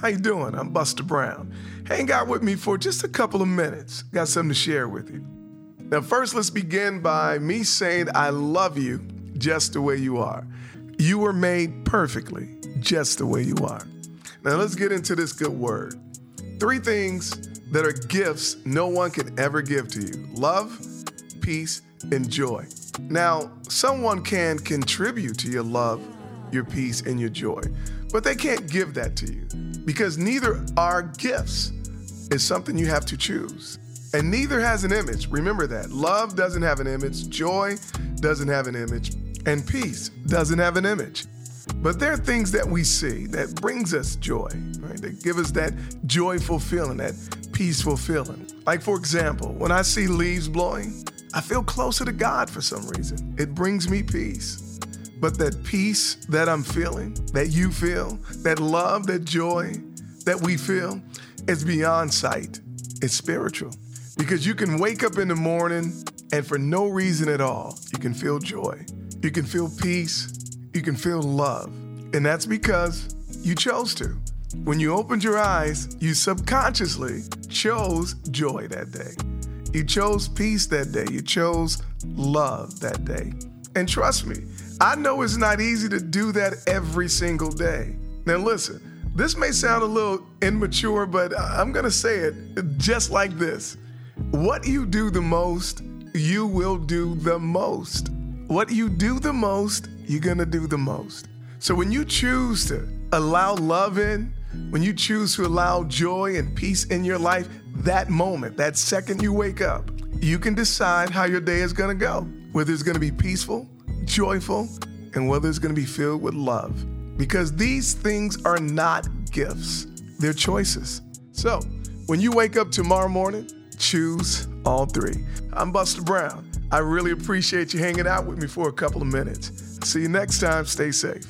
How you doing? I'm Busta Brown. Hang out with me for just a couple of minutes. Got something to share with you. Now, first, let's begin by me saying I love you just the way you are. You were made perfectly just the way you are. Now, let's get into this good word. Three things that are gifts no one can ever give to you love, peace, and joy. Now, someone can contribute to your love, your peace, and your joy, but they can't give that to you because neither are gifts. It's something you have to choose. And neither has an image. Remember that. Love doesn't have an image, joy doesn't have an image, and peace doesn't have an image. But there are things that we see that brings us joy, right? That give us that joyful feeling, that peaceful feeling. Like for example, when I see leaves blowing, I feel closer to God for some reason. It brings me peace. But that peace that I'm feeling, that you feel, that love, that joy that we feel, is beyond sight. It's spiritual. Because you can wake up in the morning and for no reason at all, you can feel joy. You can feel peace. You can feel love. And that's because you chose to. When you opened your eyes, you subconsciously chose joy that day. You chose peace that day. You chose love that day. And trust me, I know it's not easy to do that every single day. Now, listen, this may sound a little immature, but I'm going to say it just like this What you do the most, you will do the most. What you do the most, you're going to do the most. So when you choose to allow love in, when you choose to allow joy and peace in your life, that moment, that second you wake up, you can decide how your day is going to go. Whether it's going to be peaceful, joyful, and whether it's going to be filled with love. Because these things are not gifts, they're choices. So, when you wake up tomorrow morning, choose all three. I'm Busta Brown. I really appreciate you hanging out with me for a couple of minutes. See you next time. Stay safe.